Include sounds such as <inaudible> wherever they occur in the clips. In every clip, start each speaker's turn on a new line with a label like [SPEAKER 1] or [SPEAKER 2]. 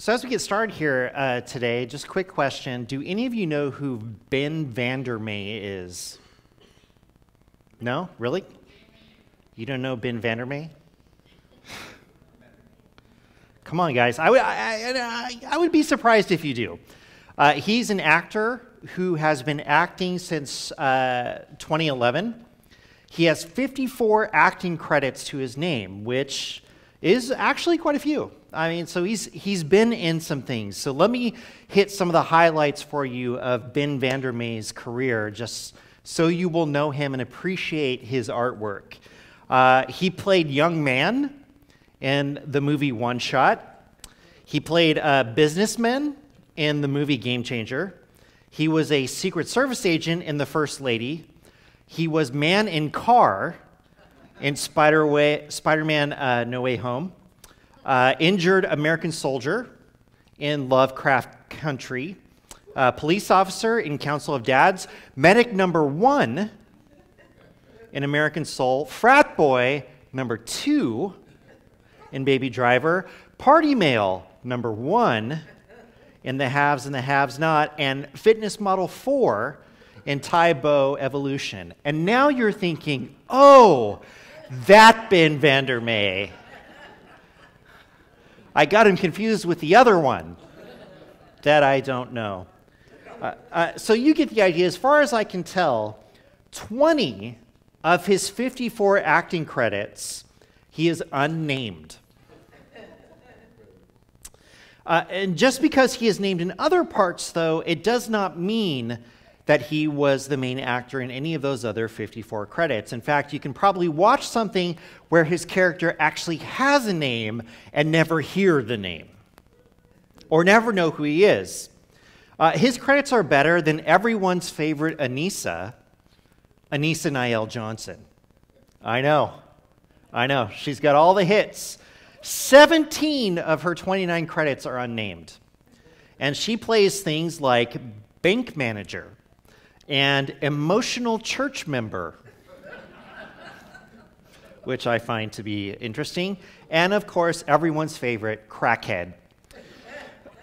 [SPEAKER 1] So, as we get started here uh, today, just a quick question. Do any of you know who Ben Vandermay is? No? Really? You don't know Ben Vandermay? Come on, guys. I would, I, I, I would be surprised if you do. Uh, he's an actor who has been acting since uh, 2011. He has 54 acting credits to his name, which is actually quite a few. I mean, so he's, he's been in some things. So let me hit some of the highlights for you of Ben Vandermay's career, just so you will know him and appreciate his artwork. Uh, he played Young Man in the movie One Shot. He played a businessman in the movie Game Changer. He was a Secret Service agent in The First Lady. He was man in car in Spider Man uh, No Way Home, uh, injured American soldier in Lovecraft Country, uh, police officer in Council of Dads, medic number one in American Soul, frat boy number two in Baby Driver, party male number one in The Haves and the Haves Not, and fitness model four in Tae Bo Evolution. And now you're thinking, oh, that Ben Vandermay. I got him confused with the other one that I don't know. Uh, uh, so you get the idea. As far as I can tell, 20 of his 54 acting credits, he is unnamed. Uh, and just because he is named in other parts, though, it does not mean that he was the main actor in any of those other 54 credits. In fact, you can probably watch something where his character actually has a name and never hear the name or never know who he is. Uh, his credits are better than everyone's favorite Anissa, Anissa Niel Johnson. I know. I know. She's got all the hits. 17 of her 29 credits are unnamed. And she plays things like bank manager, and emotional church member, which I find to be interesting. And of course, everyone's favorite, crackhead.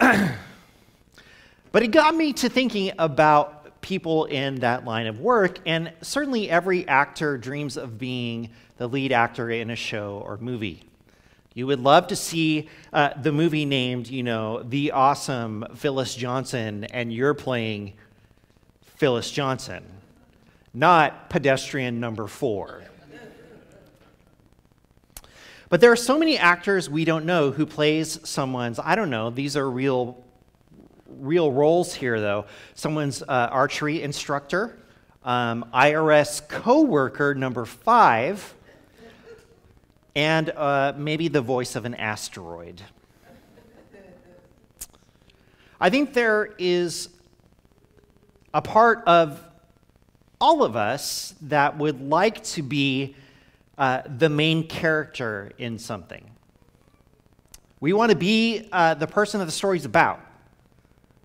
[SPEAKER 1] <clears throat> but it got me to thinking about people in that line of work, and certainly every actor dreams of being the lead actor in a show or movie. You would love to see uh, the movie named, you know, The Awesome Phyllis Johnson, and you're playing Phyllis Johnson, not pedestrian number four. But there are so many actors we don't know who plays someone's, I don't know, these are real, real roles here though. Someone's uh, archery instructor, um, IRS coworker number five, and uh, maybe the voice of an asteroid. I think there is a part of all of us that would like to be uh, the main character in something. We want to be uh, the person that the story's about,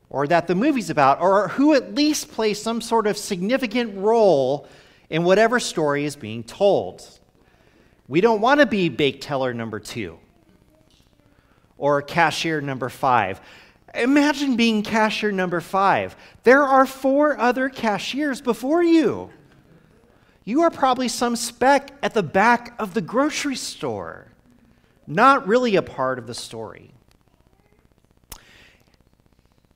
[SPEAKER 1] or that the movie's about, or who at least plays some sort of significant role in whatever story is being told. We don't want to be bake teller number two or cashier number five. Imagine being cashier number five. There are four other cashiers before you. You are probably some speck at the back of the grocery store, not really a part of the story.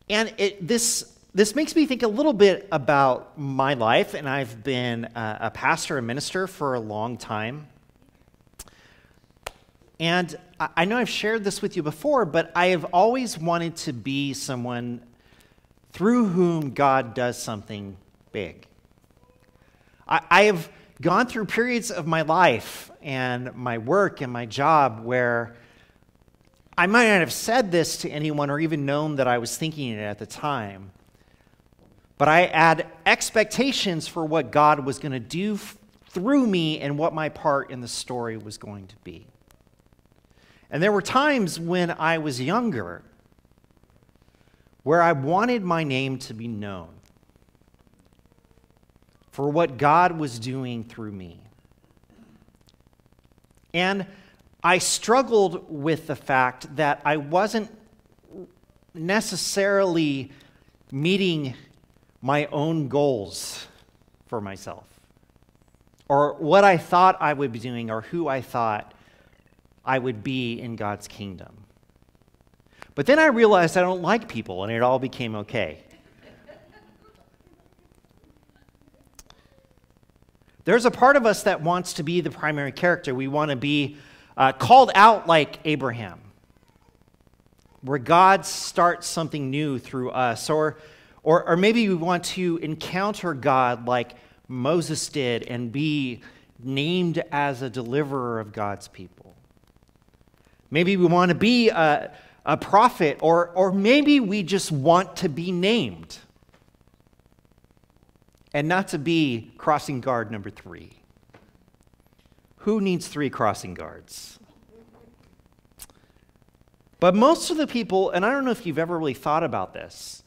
[SPEAKER 1] And it, this, this makes me think a little bit about my life, and I've been a, a pastor and minister for a long time. And I know I've shared this with you before, but I have always wanted to be someone through whom God does something big. I, have gone through periods of my life and my work and my job where I might not have said this to anyone or even known that I was thinking it at the time. But I had expectations for what God was going to do through me and what my part in the story was going to be. And there were times when I was younger where I wanted my name to be known for what God was doing through me. And I struggled with the fact that I wasn't necessarily meeting my own goals for myself, or what I thought I would be doing, or who I thought I would be in God's kingdom. But then I realized I don't like people, and it all became okay. There's a part of us that wants to be the primary character. We want to be uh, called out like Abraham, where God starts something new through us. Or, or, or maybe we want to encounter God like Moses did and be named as a deliverer of God's people. Maybe we want to be a, a prophet, or, or maybe we just want to be named and not to be crossing guard number three. Who needs three crossing guards? But most of the people, and I don't know if you've ever really thought about this,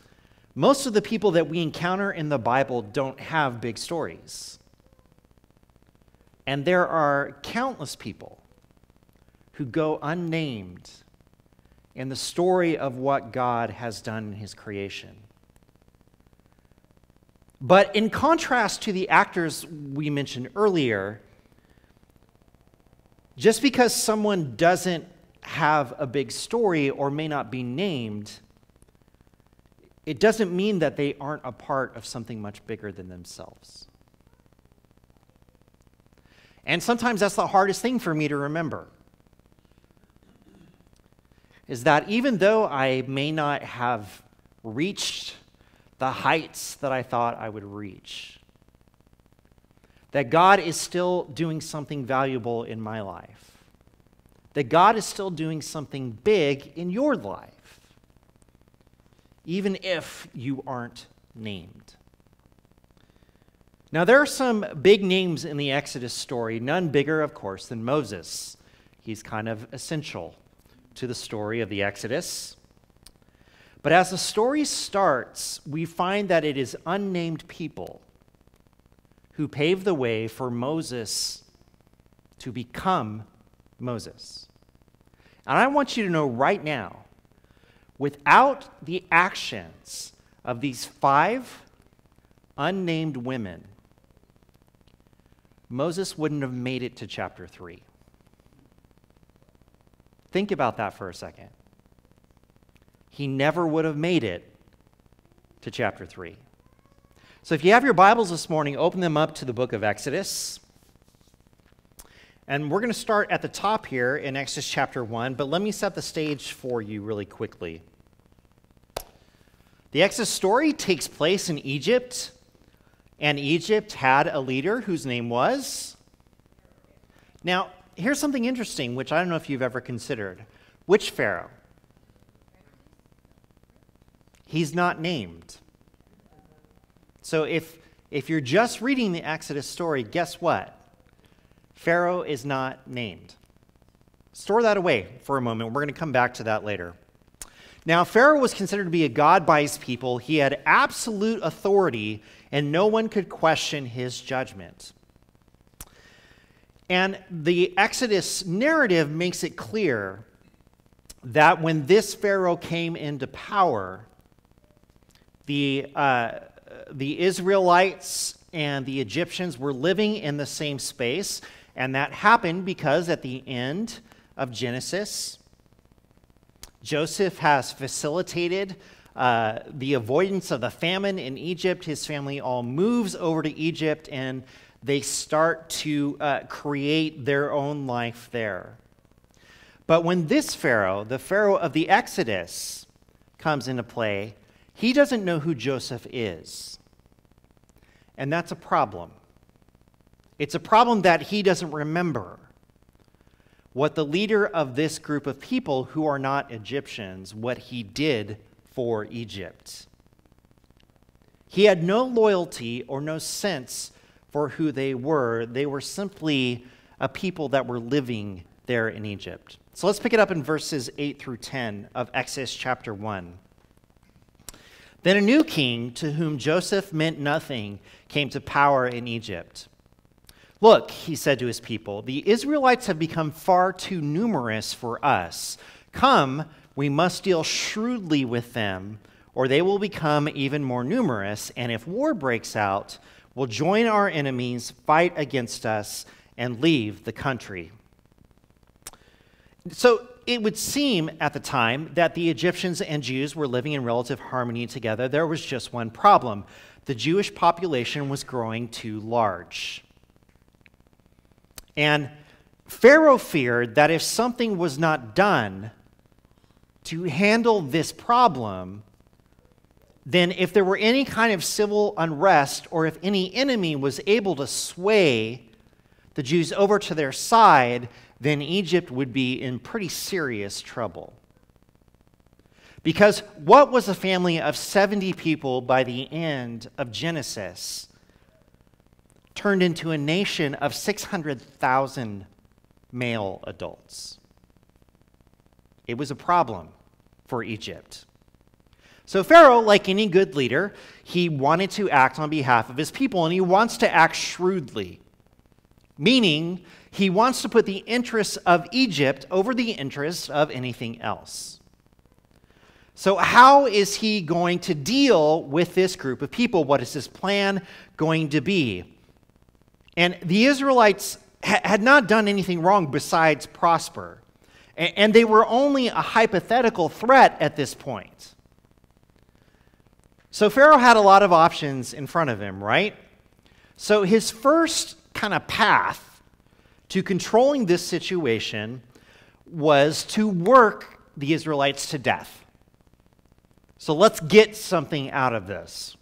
[SPEAKER 1] most of the people that we encounter in the Bible don't have big stories. And there are countless people who go unnamed in the story of what God has done in his creation. But in contrast to the actors we mentioned earlier, just because someone doesn't have a big story or may not be named, it doesn't mean that they aren't a part of something much bigger than themselves. And sometimes that's the hardest thing for me to remember. Is that even though I may not have reached the heights that I thought I would reach. That God is still doing something valuable in my life. That God is still doing something big in your life, even if you aren't named. Now, there are some big names in the Exodus story, none bigger, of course, than Moses. He's kind of essential to the story of the Exodus. But as the story starts, we find that it is unnamed people who pave the way for Moses to become Moses. And I want you to know right now without the actions of these five unnamed women, Moses wouldn't have made it to chapter 3. Think about that for a second he never would have made it to chapter 3. So if you have your Bibles this morning, open them up to the book of Exodus. And we're going to start at the top here in Exodus chapter 1, but let me set the stage for you really quickly. The Exodus story takes place in Egypt, and Egypt had a leader whose name was. Now, here's something interesting, which I don't know if you've ever considered. Which Pharaoh? he's not named. So if, if you're just reading the Exodus story, guess what? Pharaoh is not named. Store that away for a moment. We're going to come back to that later. Now, Pharaoh was considered to be a god by his people. He had absolute authority, and no one could question his judgment. And the Exodus narrative makes it clear that when this Pharaoh came into power, the, uh, the Israelites and the Egyptians were living in the same space, and that happened because at the end of Genesis, Joseph has facilitated uh, the avoidance of the famine in Egypt. His family all moves over to Egypt and they start to uh, create their own life there. But when this Pharaoh, the Pharaoh of the Exodus, comes into play, he doesn't know who Joseph is. And that's a problem. It's a problem that he doesn't remember what the leader of this group of people who are not Egyptians, what he did for Egypt. He had no loyalty or no sense for who they were. They were simply a people that were living there in Egypt. So let's pick it up in verses 8 through 10 of Exodus chapter 1. Then a new king, to whom Joseph meant nothing, came to power in Egypt. Look, he said to his people, the Israelites have become far too numerous for us. Come, We must deal shrewdly with them, or they will become even more numerous, and if war breaks out, will join our enemies, fight against us, and leave the country. So it would seem at the time that the Egyptians and Jews were living in relative harmony together. There was just one problem the Jewish population was growing too large. And Pharaoh feared that if something was not done to handle this problem, then if there were any kind of civil unrest or if any enemy was able to sway the Jews over to their side, then Egypt would be in pretty serious trouble. Because what was a family of 70 people by the end of Genesis turned into a nation of 600,000 male adults? It was a problem for Egypt. So, Pharaoh, like any good leader, he wanted to act on behalf of his people, and he wants to act shrewdly, meaning he wants to put the interests of Egypt over the interests of anything else. So, how is he going to deal with this group of people? What is his plan going to be? And the Israelites ha- had not done anything wrong besides prosper. And they were only a hypothetical threat at this point. So, Pharaoh had a lot of options in front of him, right? So, his first kind of path to controlling this situation was to work the Israelites to death. So let's get something out of this.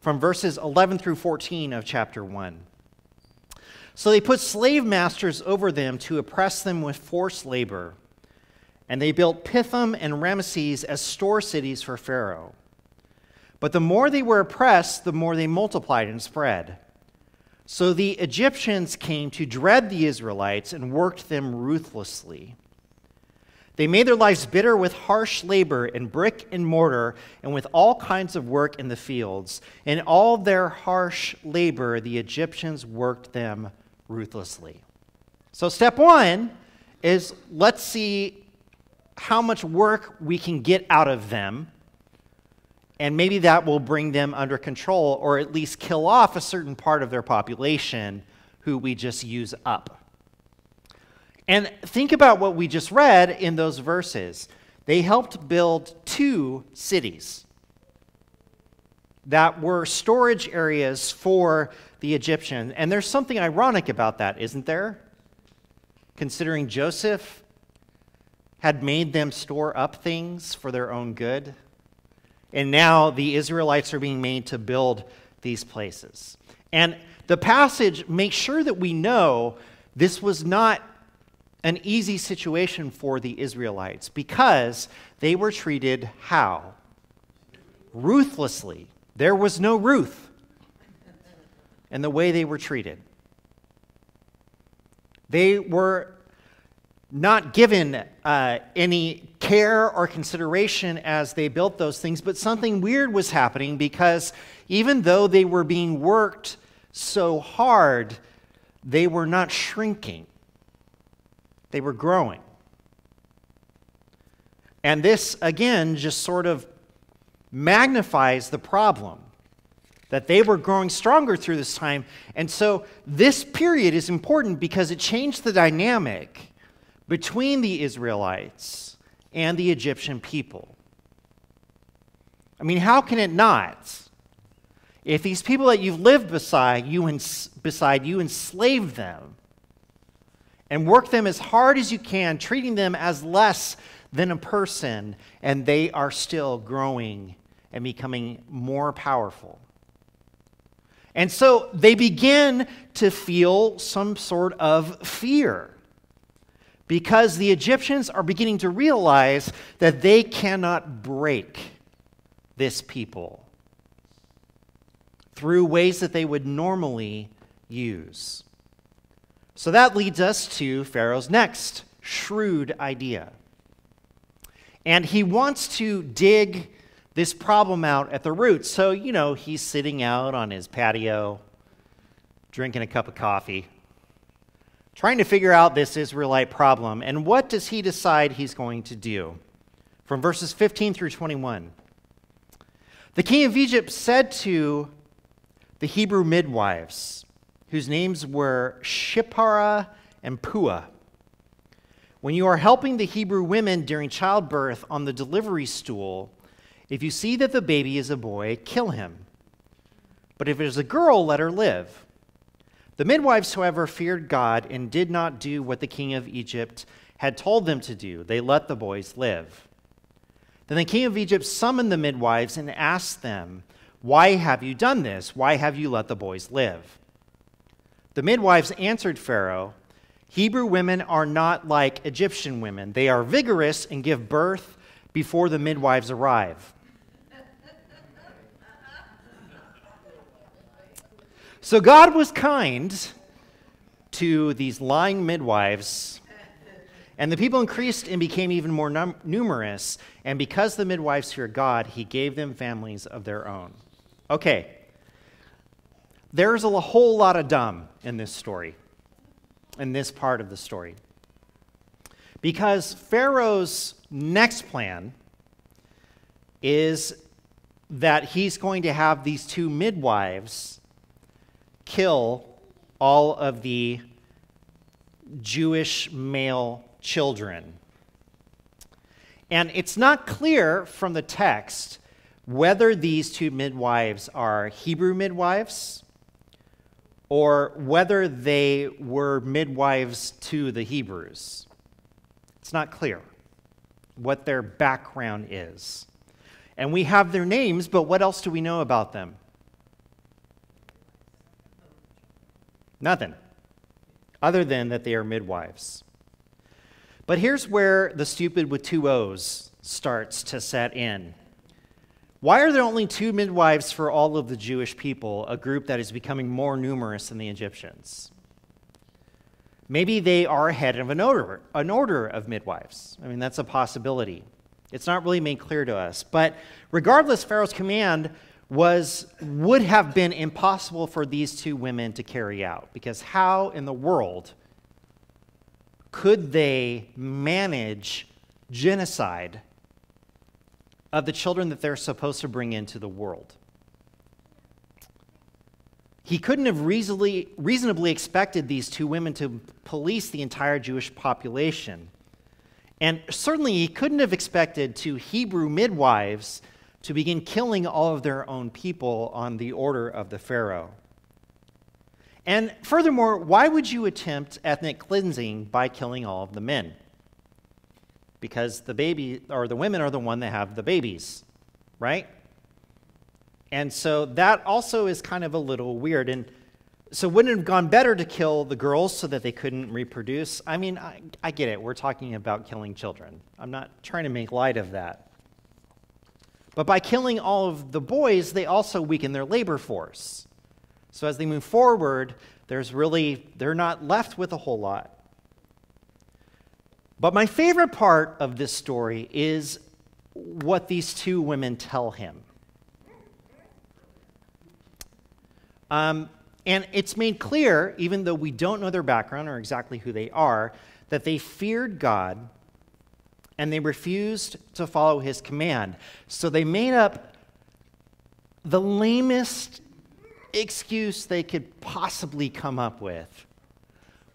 [SPEAKER 1] From verses 11 through 14 of chapter 1. So they put slave masters over them to oppress them with forced labor. And they built Pithom and Ramesses as store cities for Pharaoh. But the more they were oppressed, the more they multiplied and spread. So the Egyptians came to dread the Israelites and worked them ruthlessly. They made their lives bitter with harsh labor in brick and mortar and with all kinds of work in the fields. In all their harsh labor, the Egyptians worked them ruthlessly. So, step one is let's see how much work we can get out of them. And maybe that will bring them under control or at least kill off a certain part of their population who we just use up. And think about what we just read in those verses. They helped build two cities that were storage areas for the Egyptians. And there's something ironic about that, isn't there? Considering Joseph had made them store up things for their own good. And now the Israelites are being made to build these places. And the passage makes sure that we know this was not an easy situation for the Israelites because they were treated how? Ruthlessly. There was no Ruth in the way they were treated. They were not given uh, any care or consideration as they built those things, but something weird was happening because even though they were being worked so hard, they were not shrinking. They were growing. And this, again, just sort of magnifies the problem that they were growing stronger through this time. And so this period is important because it changed the dynamic between the Israelites and the Egyptian people. I mean, how can it not? If these people that you've lived beside you, beside you enslaved them, and work them as hard as you can, treating them as less than a person, and they are still growing and becoming more powerful. And so they begin to feel some sort of fear because the Egyptians are beginning to realize that they cannot break this people through ways that they would normally use. So that leads us to Pharaoh's next shrewd idea. And he wants to dig this problem out at the root. So, you know, he's sitting out on his patio, drinking a cup of coffee, trying to figure out this Israelite problem. And what does he decide he's going to do? from verses 15 through 21. The king of Egypt said to the Hebrew midwives, whose names were Shiphrah and Puah, When you are helping the Hebrew women during childbirth on the delivery stool, if you see that the baby is a boy, kill him. But if it is a girl, let her live. The midwives, however, feared God and did not do what the king of Egypt had told them to do. They let the boys live. Then the king of Egypt summoned the midwives and asked them, Why have you done this? Why have you let the boys live? The midwives answered Pharaoh, Hebrew women are not like Egyptian women. They are vigorous and give birth before the midwives arrive. So God was kind to these lying midwives, and the people increased and became even more num- numerous. And because the midwives feared God, he gave them families of their own. Okay, there's a whole lot of dumb in this story, in this part of the story. Because Pharaoh's next plan is that he's going to have these two midwives kill all of the Jewish male children. And it's not clear from the text whether these two midwives are Hebrew midwives or whether they were midwives to the Hebrews. It's not clear what their background is. And we have their names, but what else do we know about them? Nothing, other than that they are midwives. But here's where the stupid with two O's starts to set in. Why are there only two midwives for all of the Jewish people, a group that is becoming more numerous than the Egyptians? Maybe they are ahead of an order, an order of midwives. I mean, that's a possibility. It's not really made clear to us. But regardless, Pharaoh's command was would have been impossible for these two women to carry out because how in the world could they manage genocide of the children that they're supposed to bring into the world he couldn't have reasonably, reasonably expected these two women to police the entire Jewish population. And certainly he couldn't have expected two Hebrew midwives to begin killing all of their own people on the order of the Pharaoh. And furthermore, why would you attempt ethnic cleansing by killing all of the men? Because the baby or the women are the one that have the babies, right? And so that also is kind of a little weird. And so wouldn't it have gone better to kill the girls so that they couldn't reproduce? I mean, I, I get it. We're talking about killing children. I'm not trying to make light of that. But by killing all of the boys, they also weaken their labor force. So as they move forward, there's really, they're not left with a whole lot. But my favorite part of this story is what these two women tell him. Um, and it's made clear, even though we don't know their background or exactly who they are, that they feared God and they refused to follow his command. So they made up the lamest excuse they could possibly come up with.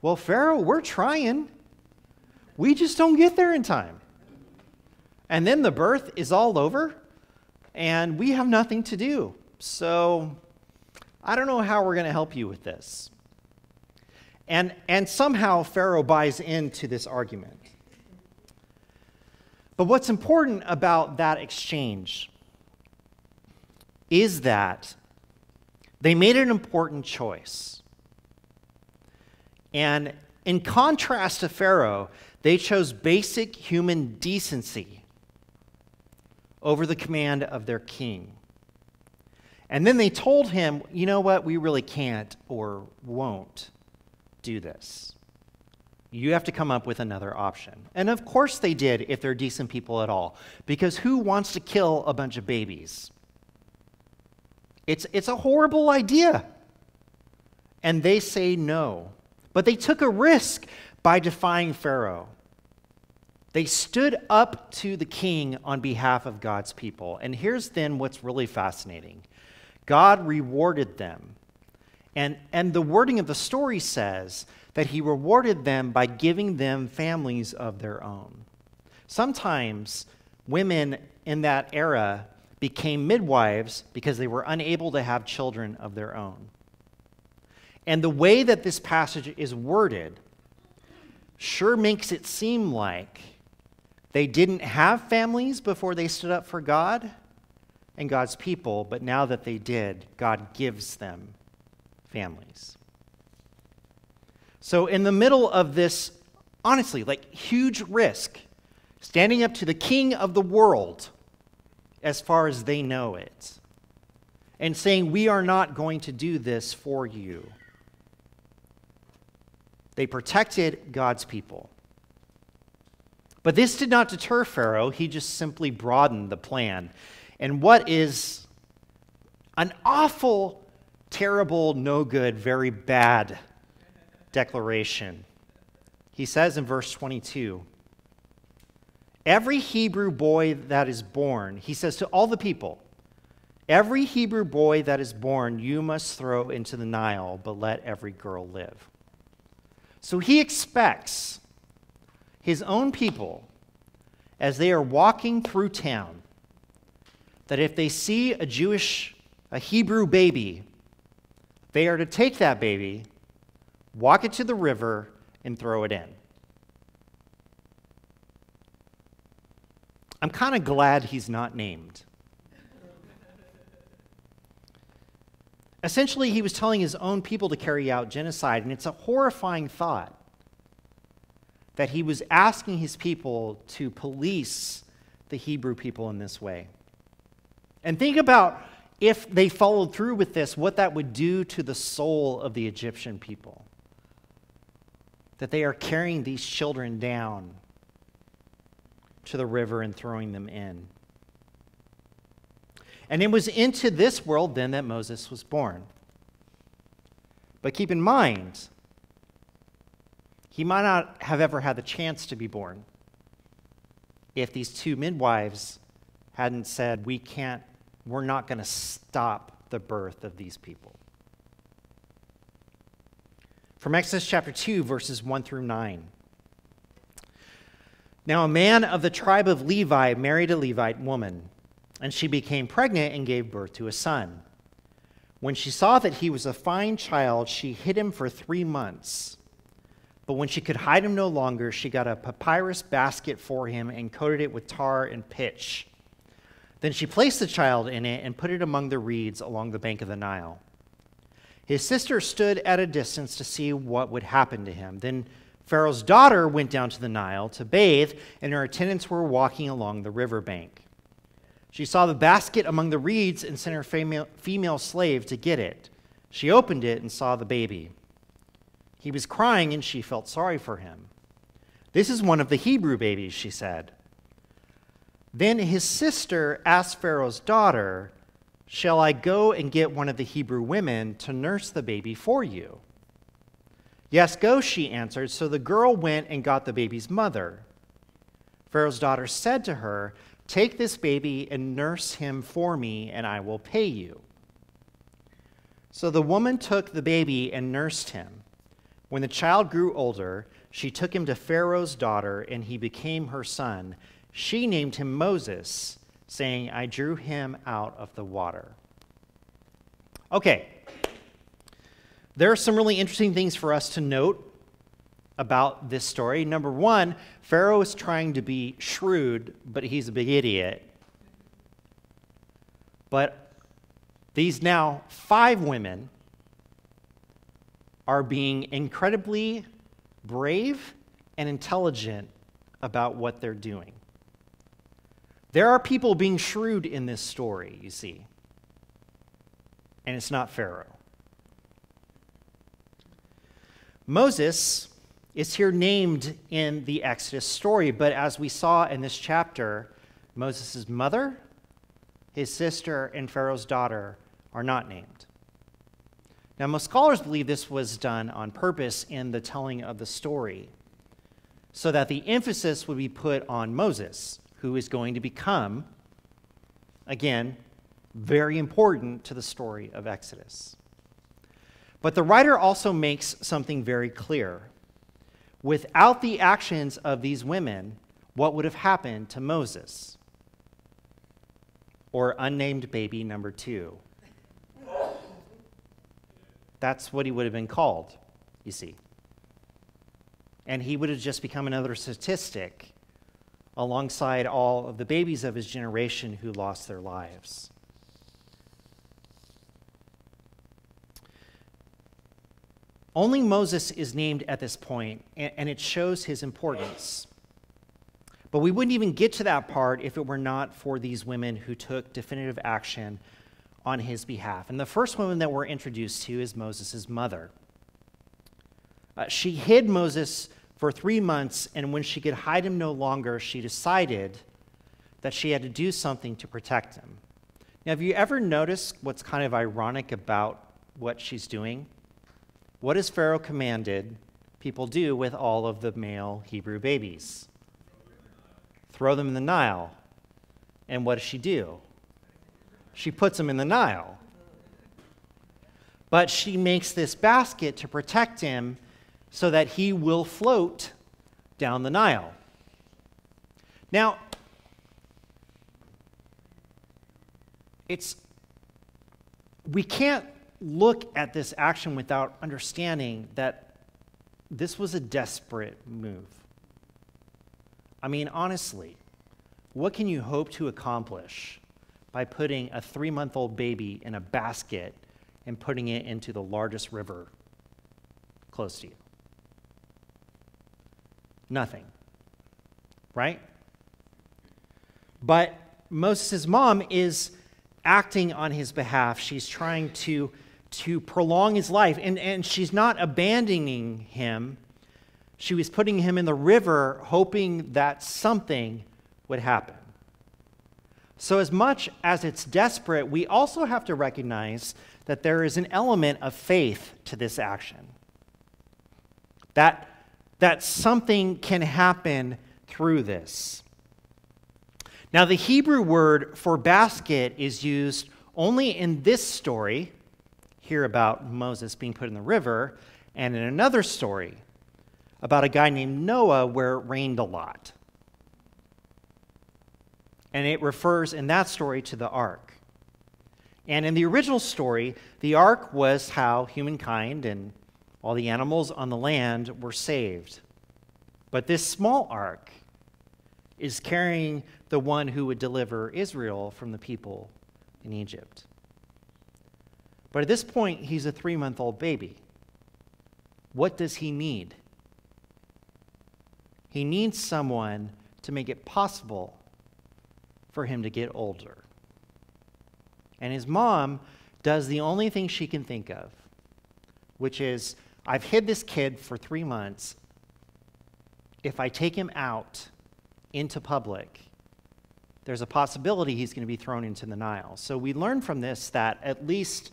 [SPEAKER 1] Well, Pharaoh, we're trying. We just don't get there in time. And then the birth is all over, and we have nothing to do. So I don't know how we're going to help you with this. And, and somehow Pharaoh buys into this argument. But what's important about that exchange is that they made an important choice. And in contrast to Pharaoh, they chose basic human decency over the command of their king. And then they told him, you know what, we really can't or won't do this. You have to come up with another option. And of course they did if they're decent people at all. Because who wants to kill a bunch of babies? It's, it's a horrible idea. And they say no. But they took a risk by defying Pharaoh. They stood up to the king on behalf of God's people. And here's then what's really fascinating God rewarded them. And, and the wording of the story says that he rewarded them by giving them families of their own. Sometimes women in that era became midwives because they were unable to have children of their own. And the way that this passage is worded sure makes it seem like they didn't have families before they stood up for God and God's people, but now that they did, God gives them families. So, in the middle of this, honestly, like huge risk, standing up to the king of the world as far as they know it, and saying, We are not going to do this for you. They protected God's people. But this did not deter Pharaoh, he just simply broadened the plan. And what is an awful, terrible, no good, very bad declaration? He says in verse 22 Every Hebrew boy that is born, he says to all the people, Every Hebrew boy that is born you must throw into the Nile, but let every girl live. So he expects his own people as they are walking through town that if they see a Jewish, a Hebrew baby, they are to take that baby, walk it to the river, and throw it in. I'm kind of glad he's not named. Essentially, he was telling his own people to carry out genocide, and it's a horrifying thought that he was asking his people to police the Hebrew people in this way. And think about if they followed through with this, what that would do to the soul of the Egyptian people. That they are carrying these children down to the river and throwing them in. And it was into this world then that Moses was born. But keep in mind, he might not have ever had the chance to be born if these two midwives hadn't said, We can't, we're not going to stop the birth of these people. From Exodus chapter 2, verses 1 through 9. Now, a man of the tribe of Levi married a Levite woman and she became pregnant and gave birth to a son. When she saw that he was a fine child, she hid him for three months. But when she could hide him no longer, she got a papyrus basket for him and coated it with tar and pitch. Then she placed the child in it and put it among the reeds along the bank of the Nile. His sister stood at a distance to see what would happen to him. Then Pharaoh's daughter went down to the Nile to bathe, and her attendants were walking along the river bank. She saw the basket among the reeds and sent her female, female slave to get it. She opened it and saw the baby. He was crying, and she felt sorry for him. This is one of the Hebrew babies, she said. Then his sister asked Pharaoh's daughter, Shall I go and get one of the Hebrew women to nurse the baby for you? Yes, go, she answered. So the girl went and got the baby's mother. Pharaoh's daughter said to her, Take this baby and nurse him for me, and I will pay you. So the woman took the baby and nursed him. When the child grew older, she took him to Pharaoh's daughter, and he became her son. She named him Moses, saying, I drew him out of the water. Okay. There are some really interesting things for us to note about this story. Number one, Pharaoh is trying to be shrewd, but he's a big idiot. But these now five women are being incredibly brave and intelligent about what they're doing. There are people being shrewd in this story, you see. And it's not Pharaoh. Moses is here named in the Exodus story, but as we saw in this chapter, Moses' mother, his sister, and Pharaoh's daughter are not named. Now, most scholars believe this was done on purpose in the telling of the story. so that the emphasis would be put on Moses, who is going to become, again, very important to the story of Exodus. But the writer also makes something very clear. Without the actions of these women, what would have happened to Moses? Or unnamed baby number two? That's what he would have been called, you see. And he would have just become another statistic alongside all of the babies of his generation who lost their lives. Only Moses is named at this point, and it shows his importance. But we wouldn't even get to that part if it were not for these women who took definitive action on his behalf. And the first woman that we're introduced to is Moses' mother. Uh, she hid Moses for three months, and when she could hide him no longer, she decided that she had to do something to protect him. Now, have you ever noticed what's kind of ironic about what she's doing? What has Pharaoh commanded people do with all of the male Hebrew babies? Throw them in the Nile. And what does she do? She puts them in the Nile. But she makes this basket to protect him so that he will float down the Nile. Now, it's we can't look at this action without understanding that this was a desperate move. I mean, honestly, what can you hope to accomplish by putting a three month old baby in a basket and putting it into the largest river close to you? Nothing. Right? But Moses' mom is acting on his behalf. She's trying to to prolong his life. And, and she's not abandoning him. She was putting him in the river, hoping that something would happen. So, as much as it's desperate, we also have to recognize that there is an element of faith to this action. That, that something can happen through this. Now, the Hebrew word for basket is used only in this story here about Moses being put in the river, and in another story about a guy named Noah where it rained a lot. And it refers in that story to the ark. And in the original story, the ark was how humankind and all the animals on the land were saved. But this small ark is carrying the one who would deliver Israel from the people in Egypt. But at this point, he's a three month old baby. What does he need? He needs someone to make it possible for him to get older. And his mom does the only thing she can think of, which is I've hid this kid for three months. If I take him out into public, there's a possibility he's going to be thrown into the Nile. So we learn from this that at least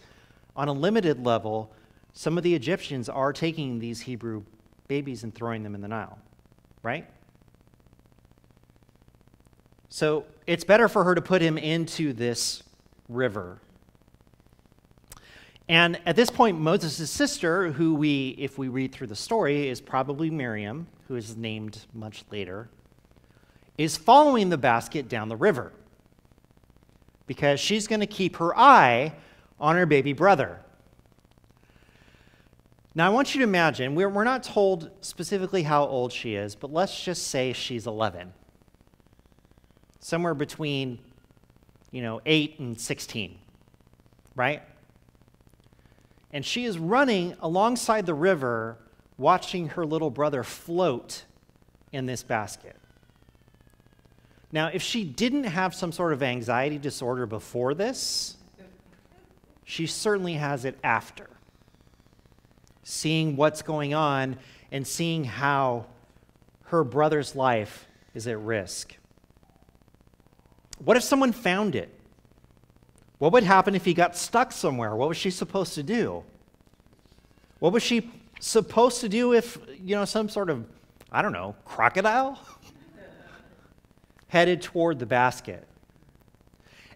[SPEAKER 1] on a limited level, some of the Egyptians are taking these Hebrew babies and throwing them in the Nile, right? So it's better for her to put him into this river. And at this point, Moses' sister, who we, if we read through the story, is probably Miriam, who is named much later, is following the basket down the river because she's going to keep her eye on her baby brother. Now, I want you to imagine, we're, we're not told specifically how old she is, but let's just say she's 11. Somewhere between, you know, 8 and 16, right? And she is running alongside the river, watching her little brother float in this basket. Now, if she didn't have some sort of anxiety disorder before this, she certainly has it after. Seeing what's going on and seeing how her brother's life is at risk. What if someone found it? What would happen if he got stuck somewhere? What was she supposed to do? What was she supposed to do if, you know, some sort of I don't know, crocodile? <laughs> Headed toward the basket.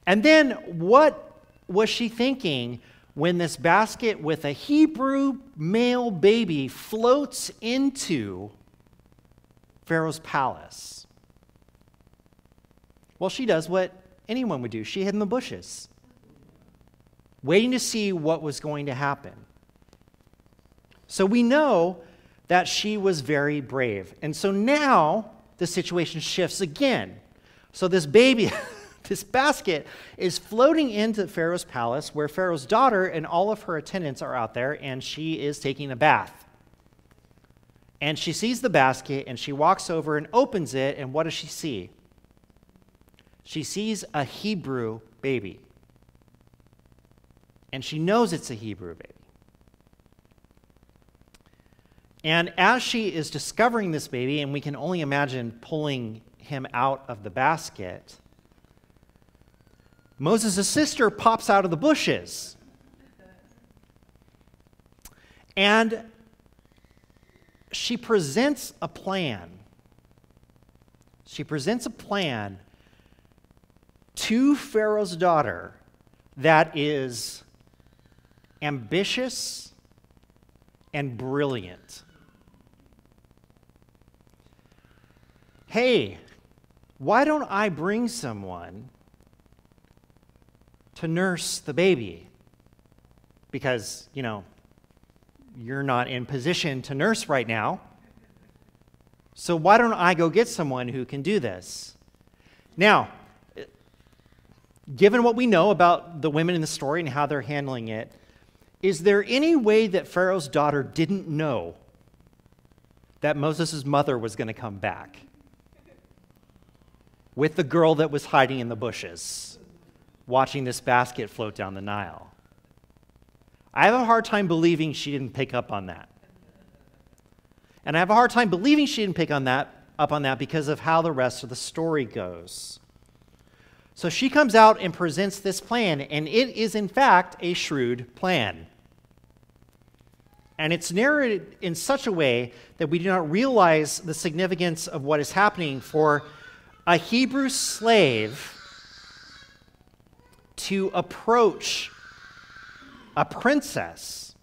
[SPEAKER 1] And then what was she thinking when this basket with a Hebrew male baby floats into Pharaoh's palace? Well, she does what anyone would do she hid in the bushes, waiting to see what was going to happen. So we know that she was very brave. And so now the situation shifts again. So this baby, <laughs> this basket, is floating into Pharaoh's palace where Pharaoh's daughter and all of her attendants are out there, and she is taking a bath. And she sees the basket and she walks over and opens it, and what does she see? She sees a Hebrew baby. And she knows it's a Hebrew baby. And as she is discovering this baby, and we can only imagine pulling him out of the basket, Moses' sister pops out of the bushes. And she presents a plan. She presents a plan to Pharaoh's daughter that is ambitious and brilliant. hey, why don't I bring someone to nurse the baby? Because, you know, you're not in position to nurse right now. So why don't I go get someone who can do this? Now, given what we know about the women in the story and how they're handling it, is there any way that Pharaoh's daughter didn't know that Moses' mother was going to come back? with the girl that was hiding in the bushes, watching this basket float down the Nile. I have a hard time believing she didn't pick up on that. And I have a hard time believing she didn't pick on that, up on that because of how the rest of the story goes. So she comes out and presents this plan, and it is, in fact, a shrewd plan. And it's narrated in such a way that we do not realize the significance of what is happening for a Hebrew slave to approach a princess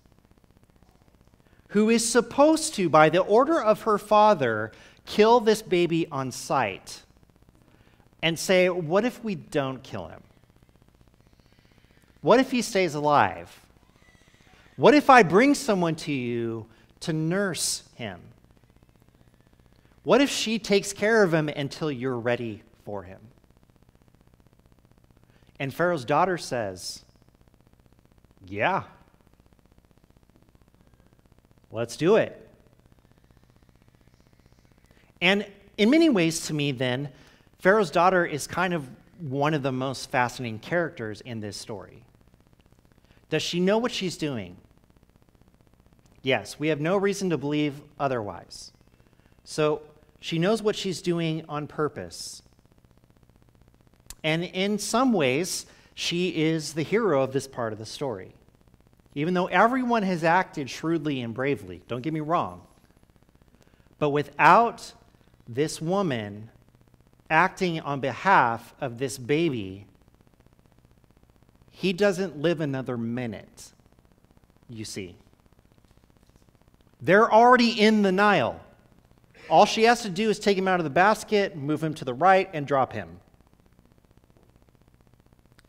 [SPEAKER 1] who is supposed to, by the order of her father, kill this baby on sight and say, What if we don't kill him? What if he stays alive? What if I bring someone to you to nurse him? What if she takes care of him until you're ready for him? And Pharaoh's daughter says, Yeah, let's do it. And in many ways, to me, then, Pharaoh's daughter is kind of one of the most fascinating characters in this story. Does she know what she's doing? Yes, we have no reason to believe otherwise. So, she knows what she's doing on purpose. And in some ways, she is the hero of this part of the story. Even though everyone has acted shrewdly and bravely, don't get me wrong. But without this woman acting on behalf of this baby, he doesn't live another minute, you see. They're already in the Nile. All she has to do is take him out of the basket, move him to the right, and drop him.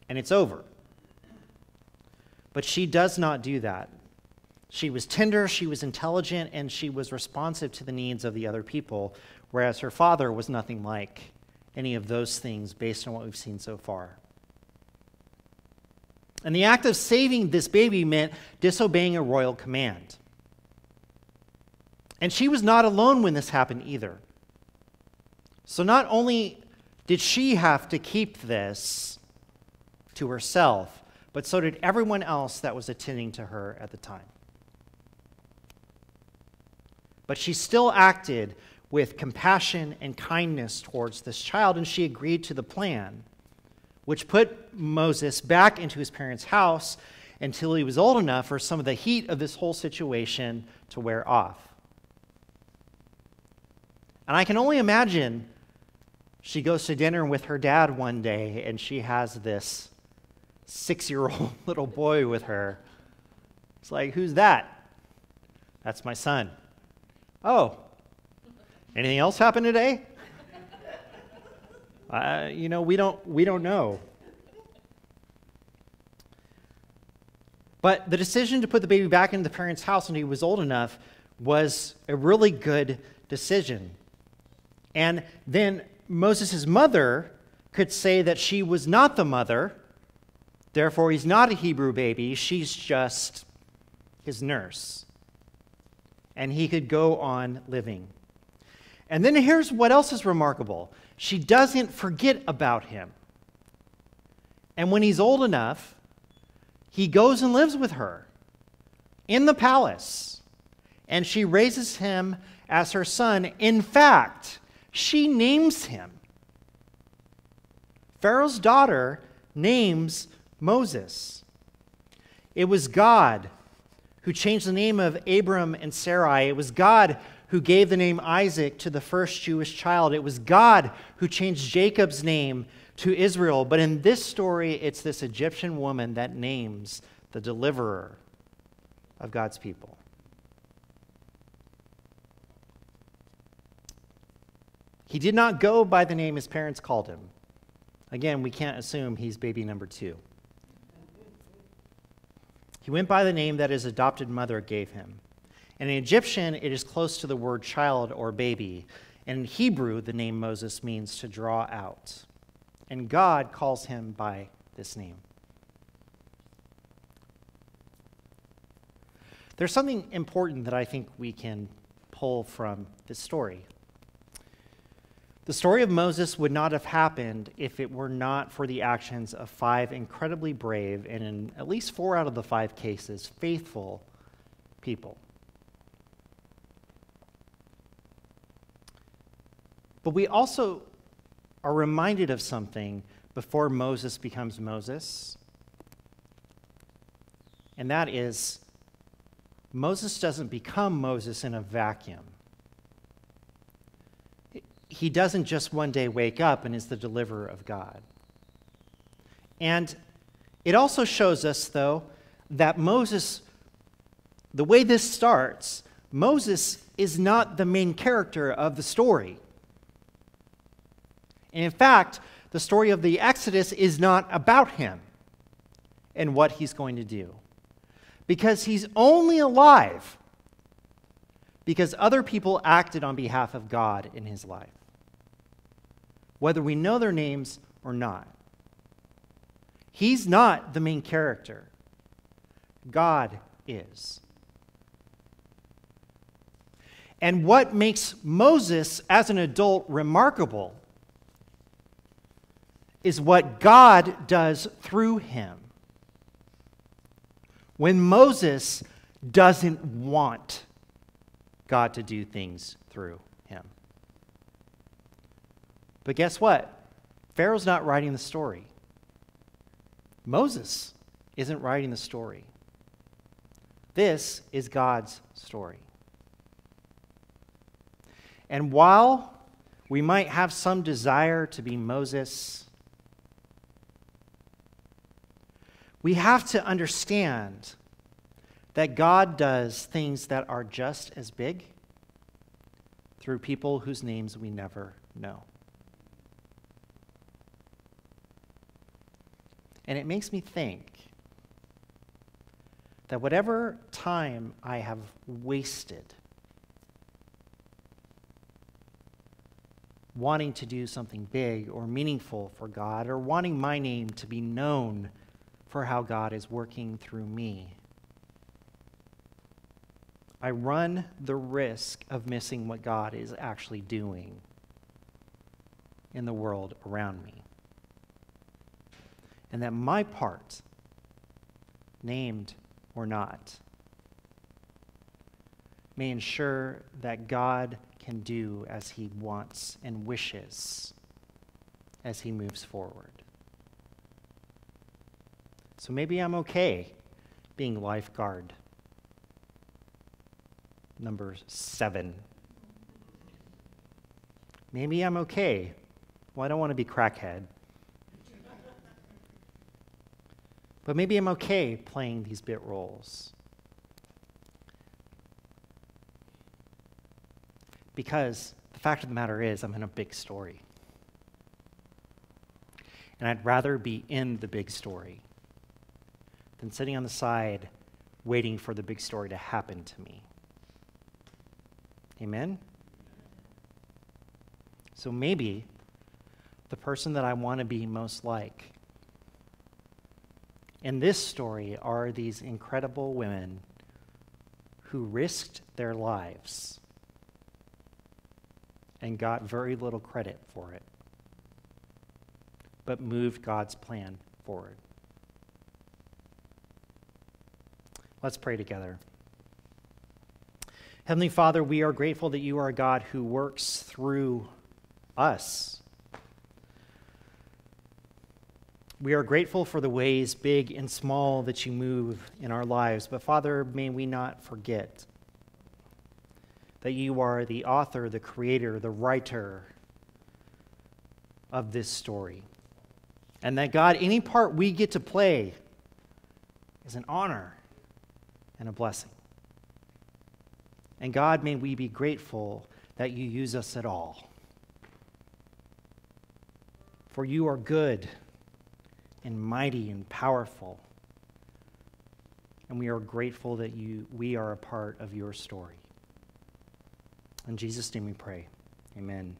[SPEAKER 1] And it's over. But she does not do that. She was tender, she was intelligent, and she was responsive to the needs of the other people, whereas her father was nothing like any of those things based on what we've seen so far. And the act of saving this baby meant disobeying a royal command. And she was not alone when this happened either. So not only did she have to keep this to herself, but so did everyone else that was attending to her at the time. But she still acted with compassion and kindness towards this child, and she agreed to the plan, which put Moses back into his parents' house until he was old enough for some of the heat of this whole situation to wear off. And I can only imagine she goes to dinner with her dad one day and she has this six year old <laughs> little boy with her. It's like, who's that? That's my son. Oh, anything else happen today? <laughs> Uh, you know, we don't, we don't know. But the decision to put the baby back into the parents' house when he was old enough was a really good decision. And then Moses' mother could say that she was not the mother, therefore, he's not a Hebrew baby, she's just his nurse. And he could go on living. And then here's what else is remarkable she doesn't forget about him. And when he's old enough, he goes and lives with her in the palace, and she raises him as her son. In fact, she names him. Pharaoh's daughter names Moses. It was God who changed the name of Abram and Sarai. It was God who gave the name Isaac to the first Jewish child. It was God who changed Jacob's name to Israel. But in this story, it's this Egyptian woman that names the deliverer of God's people. He did not go by the name his parents called him. Again, we can't assume he's baby number two. He went by the name that his adopted mother gave him. In Egyptian, it is close to the word child or baby. And in Hebrew, the name Moses means to draw out and God calls him by this name. There's something important that I think we can pull from this story. The story of Moses would not have happened if it were not for the actions of five incredibly brave, and in at least four out of the five cases, faithful people. But we also are reminded of something before Moses becomes Moses. And that is, Moses doesn't become Moses in a vacuum. He doesn't just one day wake up and is the deliverer of God. And it also shows us, though, that Moses, the way this starts, Moses is not the main character of the story. And in fact, the story of the Exodus is not about him and what he's going to do. Because he's only alive because other people acted on behalf of God in his life, whether we know their names or not. He's not the main character, God is. And what makes Moses as an adult remarkable is what God does through him. When Moses doesn't want God to do things through. But guess what? Pharaoh's not writing the story. Moses isn't writing the story. This is God's story. And while we might have some desire to be Moses, we have to understand that God does things that are just as big through people whose names we never know. And it makes me think that whatever time I have wasted wanting to do something big or meaningful for God or wanting my name to be known for how God is working through me. I run the risk of missing what God is actually doing in the world around me. And that my part, named or not, may ensure that God can do as he wants and wishes as he moves forward. So maybe I'm okay being lifeguard number seven. maybe I'm okay. Well, I don't want to be crackhead. But maybe I'm okay playing these bit roles. Because the fact of the matter is, I'm in a big story. And I'd rather be in the big story than sitting on the side waiting for the big story to happen to me. Amen? So maybe the person that I want to be most like in this story are these incredible women who risked their lives and got very little credit for it, but moved God's plan forward. Let's pray together. Heavenly Father, we are grateful that you are a God who works through us. We are grateful for the ways, big and small, that you move in our lives. But Father, may we not forget that you are the author, the creator, the writer of this story. And that, God, any part we get to play is an honor and a blessing. And God, may we be grateful that you use us at all. For you are good and mighty and powerful. And we are grateful that you, we are a part of your story. In Jesus' name we pray. Amen.